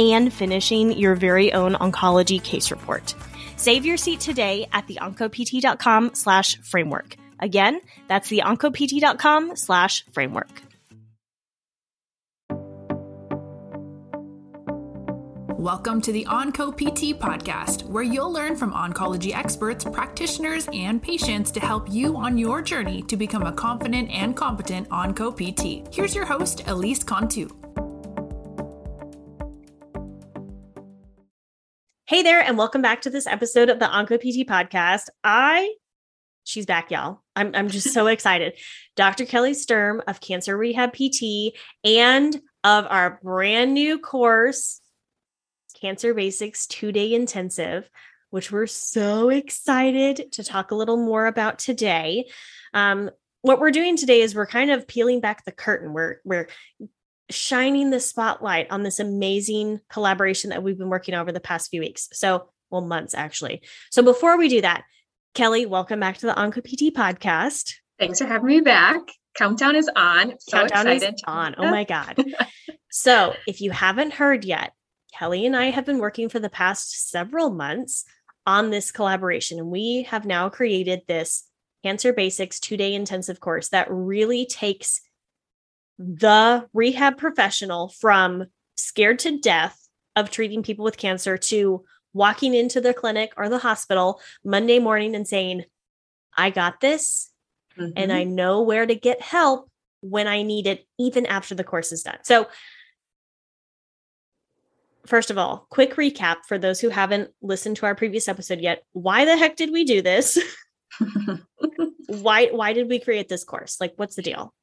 and finishing your very own oncology case report. Save your seat today at the theoncopt.com slash framework. Again, that's the theoncopt.com slash framework. Welcome to the Onco PT podcast, where you'll learn from oncology experts, practitioners, and patients to help you on your journey to become a confident and competent Onco PT. Here's your host, Elise Cantu. Hey there, and welcome back to this episode of the Onco PT podcast. I, she's back, y'all. I'm, I'm just so excited. Dr. Kelly Sturm of Cancer Rehab PT and of our brand new course, Cancer Basics two day intensive, which we're so excited to talk a little more about today. Um, what we're doing today is we're kind of peeling back the curtain. We're we're shining the spotlight on this amazing collaboration that we've been working over the past few weeks. So, well, months actually. So before we do that, Kelly, welcome back to the Onco PT podcast. Thanks for having me back. Countdown is on. So Countdown excited. is on. Oh my God. so if you haven't heard yet, Kelly and I have been working for the past several months on this collaboration, and we have now created this Cancer Basics two day intensive course that really takes the rehab professional from scared to death of treating people with cancer to walking into the clinic or the hospital Monday morning and saying, I got this, mm-hmm. and I know where to get help when I need it, even after the course is done. So, first of all, quick recap for those who haven't listened to our previous episode yet. Why the heck did we do this? why why did we create this course? Like what's the deal?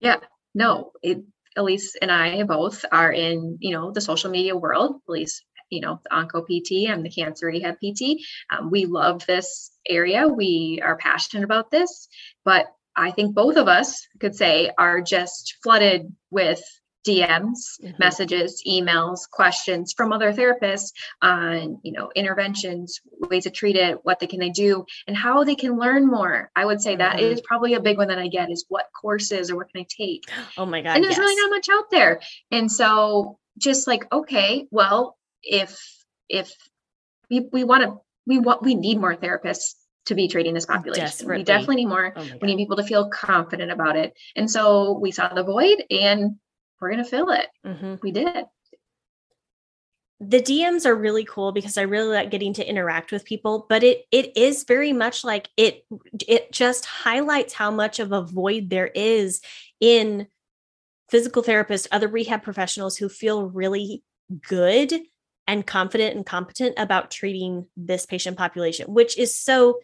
Yeah. No, it, Elise and I both are in, you know, the social media world. Elise, you know, the Onco PT, I'm the Cancer Rehab PT. Um, we love this area. We are passionate about this, but I think both of us could say are just flooded with DMs, mm-hmm. messages, emails, questions from other therapists on, you know, interventions, ways to treat it, what they can they do, and how they can learn more. I would say mm-hmm. that is probably a big one that I get is what courses or what can I take? Oh my god. And there's yes. really not much out there. And so just like, okay, well, if if we we want to we want we need more therapists to be treating this population. Desperately. We definitely need more. Oh we need people to feel confident about it. And so we saw the void and we're going to fill it. Mm-hmm. We did. The DMs are really cool because I really like getting to interact with people, but it it is very much like it it just highlights how much of a void there is in physical therapists, other rehab professionals who feel really good and confident and competent about treating this patient population, which is so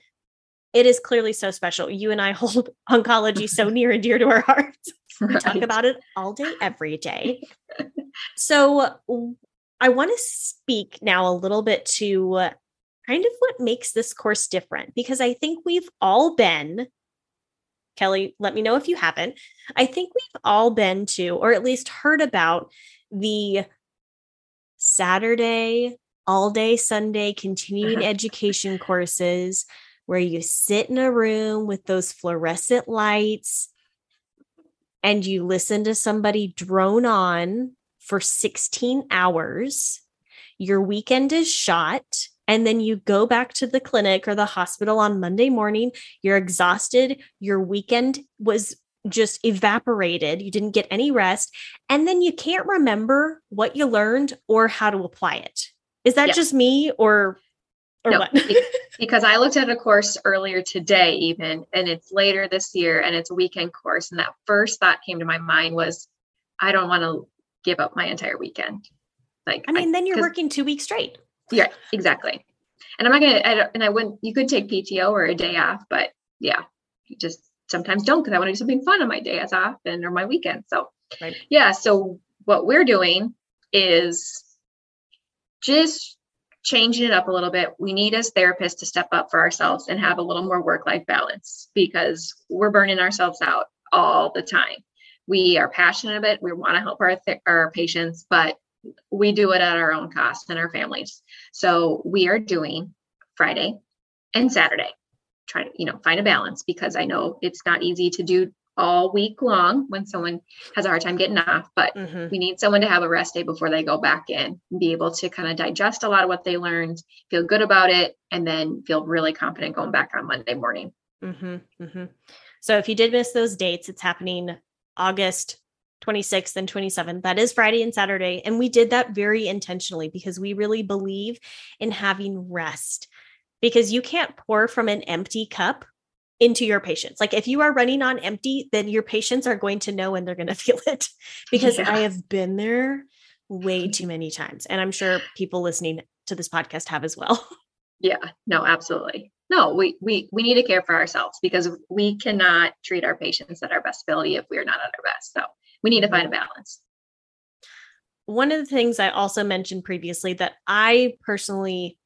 it is clearly so special. You and I hold oncology so near and dear to our hearts. We talk about it all day, every day. so I want to speak now a little bit to uh, kind of what makes this course different because I think we've all been, Kelly, let me know if you haven't. I think we've all been to, or at least heard about, the Saturday, all day Sunday continuing education courses where you sit in a room with those fluorescent lights and you listen to somebody drone on for 16 hours. Your weekend is shot. And then you go back to the clinic or the hospital on Monday morning. You're exhausted. Your weekend was just evaporated. You didn't get any rest. And then you can't remember what you learned or how to apply it. Is that just me or or no, what? because I looked at a course earlier today, even, and it's later this year and it's a weekend course. And that first thought came to my mind was, I don't want to give up my entire weekend. Like, I mean, I, then you're working two weeks straight. Yeah, exactly. And I'm not going to, and I wouldn't, you could take PTO or a day off, but yeah, you just sometimes don't because I want to do something fun on my days off and or my weekend. So, right. yeah. So, what we're doing is just changing it up a little bit. We need as therapists to step up for ourselves and have a little more work life balance because we're burning ourselves out all the time. We are passionate about it. We want to help our, th- our patients, but we do it at our own cost and our families. So we are doing Friday and Saturday. Try to, you know, find a balance because I know it's not easy to do all week long when someone has a hard time getting off, but mm-hmm. we need someone to have a rest day before they go back in and be able to kind of digest a lot of what they learned, feel good about it, and then feel really confident going back on Monday morning. Mm-hmm. Mm-hmm. So if you did miss those dates, it's happening August 26th and 27th. That is Friday and Saturday. And we did that very intentionally because we really believe in having rest because you can't pour from an empty cup into your patients. Like if you are running on empty, then your patients are going to know and they're going to feel it because yeah. I have been there way too many times. And I'm sure people listening to this podcast have as well. Yeah, no, absolutely. No, we we we need to care for ourselves because we cannot treat our patients at our best ability if we're not at our best. So we need to find a mm-hmm. balance. One of the things I also mentioned previously that I personally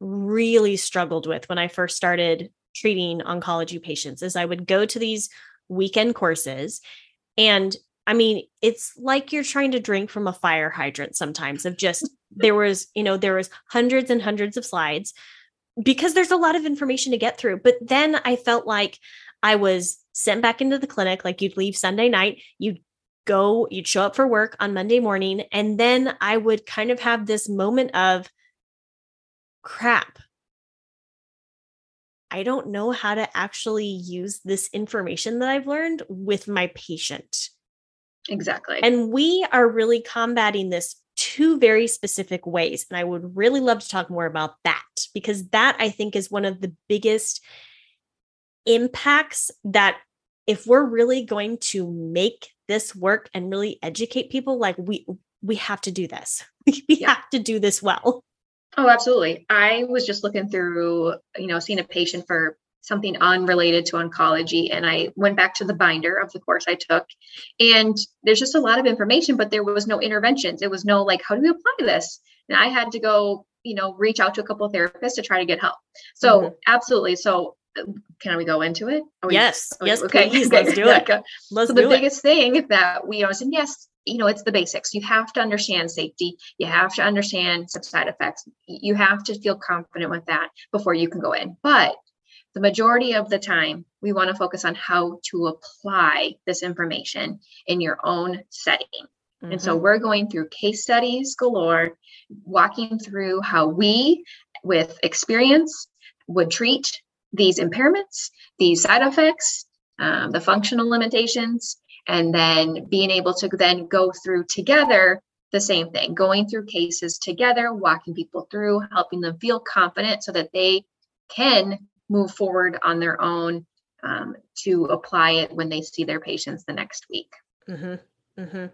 really struggled with when I first started treating oncology patients is I would go to these weekend courses and I mean, it's like you're trying to drink from a fire hydrant sometimes of just there was, you know, there was hundreds and hundreds of slides because there's a lot of information to get through. But then I felt like I was sent back into the clinic like you'd leave Sunday night, you'd go, you'd show up for work on Monday morning and then I would kind of have this moment of crap. I don't know how to actually use this information that I've learned with my patient. Exactly. And we are really combating this two very specific ways. And I would really love to talk more about that because that I think is one of the biggest impacts that if we're really going to make this work and really educate people, like we we have to do this. we yeah. have to do this well. Oh, absolutely. I was just looking through, you know, seeing a patient for something unrelated to oncology and I went back to the binder of the course I took and there's just a lot of information but there was no interventions. It was no like how do we apply this? And I had to go, you know, reach out to a couple of therapists to try to get help. So, mm-hmm. absolutely. So can we go into it? We, yes, yes, okay. please. Let's do it. Let's so the biggest it. thing that we always said, yes, you know, it's the basics. You have to understand safety. You have to understand some side effects. You have to feel confident with that before you can go in. But the majority of the time, we want to focus on how to apply this information in your own setting. Mm-hmm. And so mm-hmm. we're going through case studies galore, walking through how we, with experience, would treat these impairments, these side effects, um, the functional limitations, and then being able to then go through together the same thing, going through cases together, walking people through, helping them feel confident so that they can move forward on their own um, to apply it when they see their patients the next week. Mm-hmm. Mm-hmm.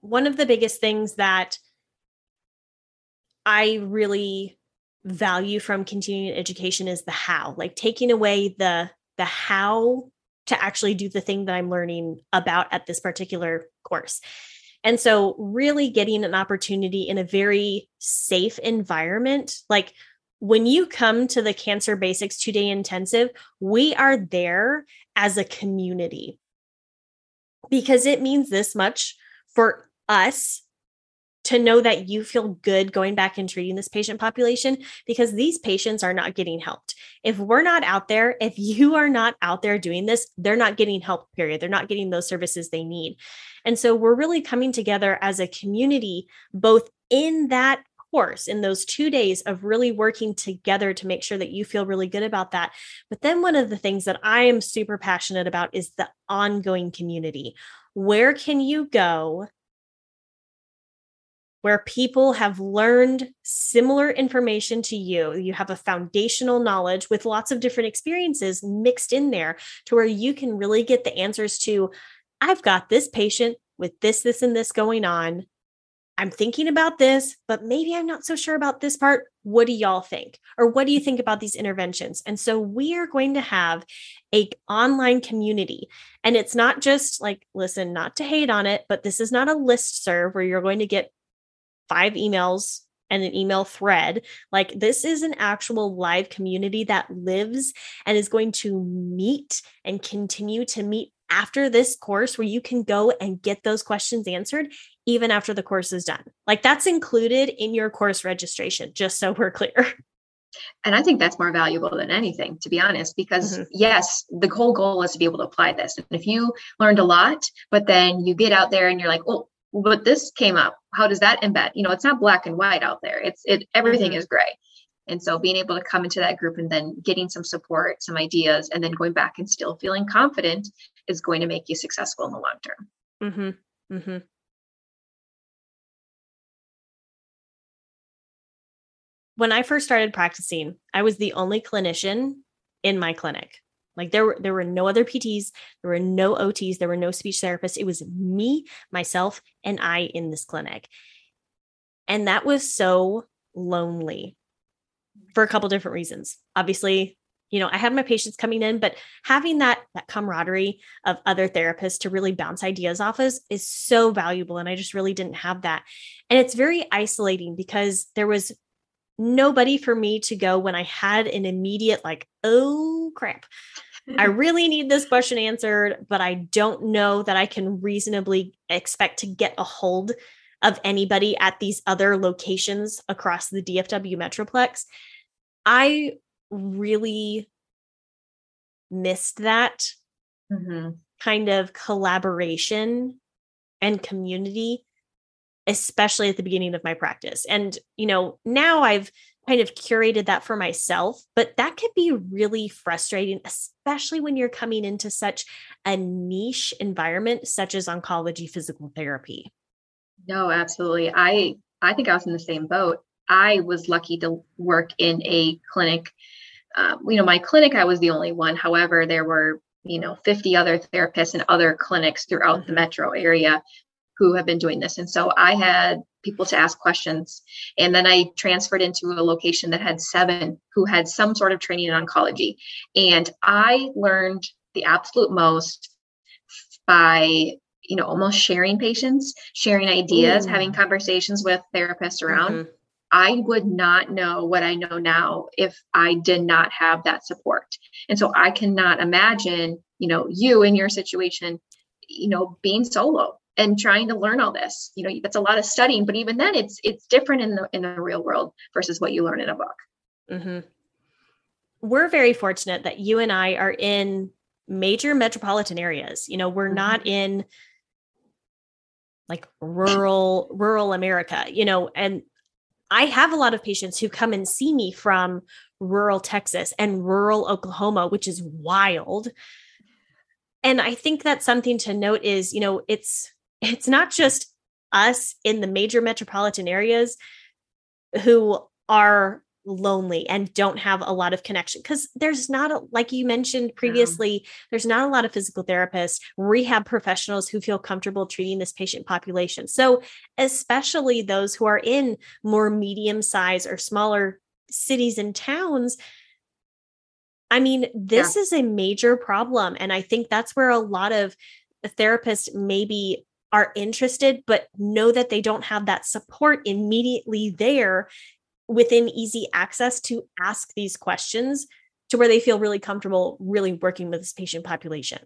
One of the biggest things that I really value from continuing education is the how, like taking away the the how to actually do the thing that I'm learning about at this particular course. And so really getting an opportunity in a very safe environment, like when you come to the Cancer Basics 2-day intensive, we are there as a community. Because it means this much for us to know that you feel good going back and treating this patient population because these patients are not getting helped. If we're not out there, if you are not out there doing this, they're not getting help, period. They're not getting those services they need. And so we're really coming together as a community, both in that course in those two days of really working together to make sure that you feel really good about that. But then one of the things that I am super passionate about is the ongoing community. Where can you go where people have learned similar information to you. You have a foundational knowledge with lots of different experiences mixed in there to where you can really get the answers to I've got this patient with this, this, and this going on. I'm thinking about this, but maybe I'm not so sure about this part. What do y'all think? Or what do you think about these interventions? And so we are going to have a online community. And it's not just like, listen, not to hate on it, but this is not a list serve where you're going to get five emails and an email thread. Like this is an actual live community that lives and is going to meet and continue to meet after this course where you can go and get those questions answered even after the course is done. Like that's included in your course registration, just so we're clear. And I think that's more valuable than anything, to be honest, because mm-hmm. yes, the whole goal is to be able to apply this. And if you learned a lot, but then you get out there and you're like, oh, but this came up. How does that embed? You know, it's not black and white out there. It's it everything mm-hmm. is gray. And so being able to come into that group and then getting some support, some ideas, and then going back and still feeling confident is going to make you successful in the long term. Mm-hmm. Mm-hmm. When I first started practicing, I was the only clinician in my clinic. Like there were there were no other PTs, there were no OTs, there were no speech therapists. It was me, myself, and I in this clinic. And that was so lonely for a couple different reasons. Obviously, you know, I had my patients coming in, but having that that camaraderie of other therapists to really bounce ideas off of is so valuable and I just really didn't have that. And it's very isolating because there was nobody for me to go when I had an immediate like, "Oh crap. I really need this question answered, but I don't know that I can reasonably expect to get a hold of anybody at these other locations across the DFW Metroplex. I really missed that mm-hmm. kind of collaboration and community especially at the beginning of my practice and you know now i've kind of curated that for myself but that could be really frustrating especially when you're coming into such a niche environment such as oncology physical therapy no absolutely i i think i was in the same boat I was lucky to work in a clinic. Uh, you know, my clinic, I was the only one. However, there were, you know, 50 other therapists in other clinics throughout mm-hmm. the metro area who have been doing this. And so I had people to ask questions. And then I transferred into a location that had seven who had some sort of training in oncology. And I learned the absolute most by you know almost sharing patients sharing ideas Ooh. having conversations with therapists around mm-hmm. I would not know what I know now if I did not have that support. And so I cannot imagine, you know, you in your situation, you know, being solo and trying to learn all this. You know, that's a lot of studying, but even then it's it's different in the in the real world versus what you learn in a book. Mm-hmm. We're very fortunate that you and I are in major metropolitan areas. You know, we're mm-hmm. not in like rural rural America, you know, and I have a lot of patients who come and see me from rural Texas and rural Oklahoma, which is wild. And I think that's something to note is, you know, it's it's not just us in the major metropolitan areas who are lonely and don't have a lot of connection because there's not a, like you mentioned previously yeah. there's not a lot of physical therapists rehab professionals who feel comfortable treating this patient population so especially those who are in more medium size or smaller cities and towns i mean this yeah. is a major problem and i think that's where a lot of therapists maybe are interested but know that they don't have that support immediately there within easy access to ask these questions to where they feel really comfortable really working with this patient population.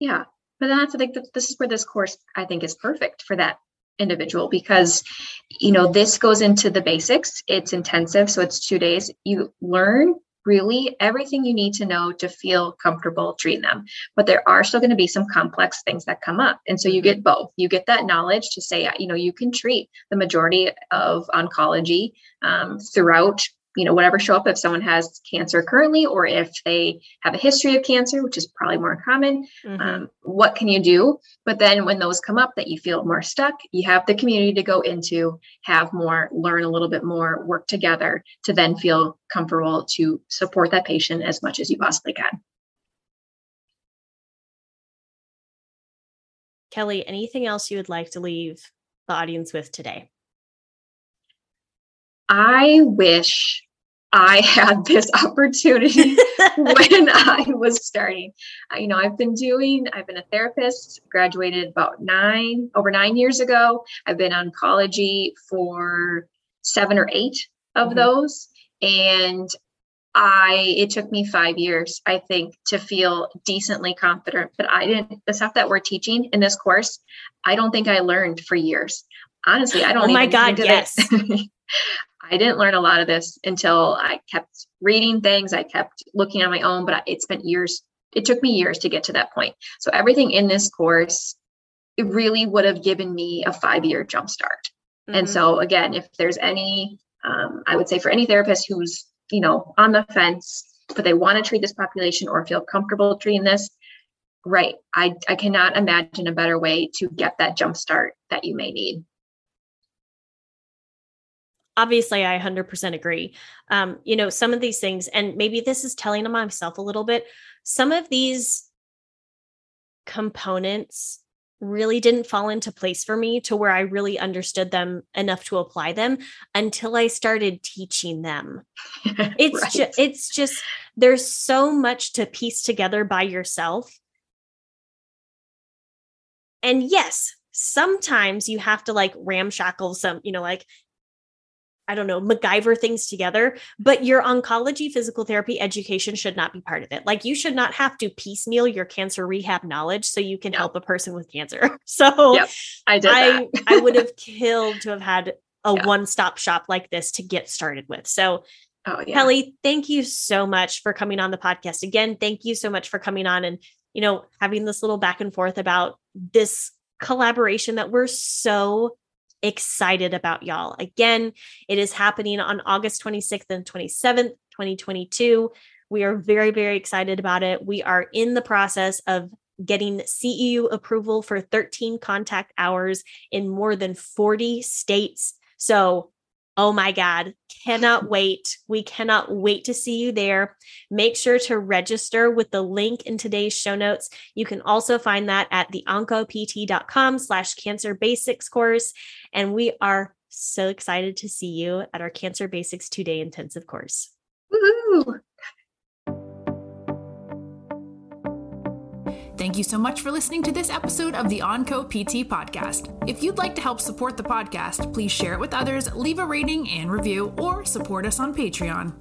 Yeah. But then that's I think this is where this course I think is perfect for that individual because you know this goes into the basics it's intensive so it's two days you learn really everything you need to know to feel comfortable treating them. But there are still going to be some complex things that come up. And so you get both. You get that knowledge to say, you know, you can treat the majority of oncology um, throughout you know whatever show up if someone has cancer currently or if they have a history of cancer which is probably more common mm-hmm. um, what can you do? But then when those come up that you feel more stuck you have the community to go into have more learn a little bit more work together to then feel comfortable to support that patient as much as you possibly can. Kelly anything else you would like to leave the audience with today I wish I had this opportunity when I was starting. You know, I've been doing, I've been a therapist, graduated about nine, over nine years ago. I've been oncology for seven or eight of mm-hmm. those. And I, it took me five years, I think, to feel decently confident. But I didn't, the stuff that we're teaching in this course, I don't think I learned for years. Honestly, I don't. Oh my God, yes. I didn't learn a lot of this until I kept reading things. I kept looking on my own, but it spent years. It took me years to get to that point. So everything in this course, it really would have given me a five year jump start. Mm-hmm. And so again, if there's any, um, I would say for any therapist who's you know on the fence, but they want to treat this population or feel comfortable treating this, right? I I cannot imagine a better way to get that jump start that you may need obviously i 100% agree. Um, you know some of these things and maybe this is telling on myself a little bit some of these components really didn't fall into place for me to where i really understood them enough to apply them until i started teaching them. It's right. just it's just there's so much to piece together by yourself. And yes sometimes you have to like ramshackle some you know like I don't know, MacGyver things together, but your oncology physical therapy education should not be part of it. Like you should not have to piecemeal your cancer rehab knowledge so you can yep. help a person with cancer. So yep, I did I, I would have killed to have had a yeah. one-stop shop like this to get started with. So oh, yeah. Kelly, thank you so much for coming on the podcast. Again, thank you so much for coming on and you know having this little back and forth about this collaboration that we're so excited about y'all. Again, it is happening on August 26th and 27th, 2022. We are very, very excited about it. We are in the process of getting CEU approval for 13 contact hours in more than 40 states. So Oh my God, cannot wait. We cannot wait to see you there. Make sure to register with the link in today's show notes. You can also find that at theoncopt.com slash cancer basics course. And we are so excited to see you at our cancer basics two day intensive course. Thank you so much for listening to this episode of the Onco PT podcast. If you'd like to help support the podcast, please share it with others, leave a rating and review, or support us on Patreon.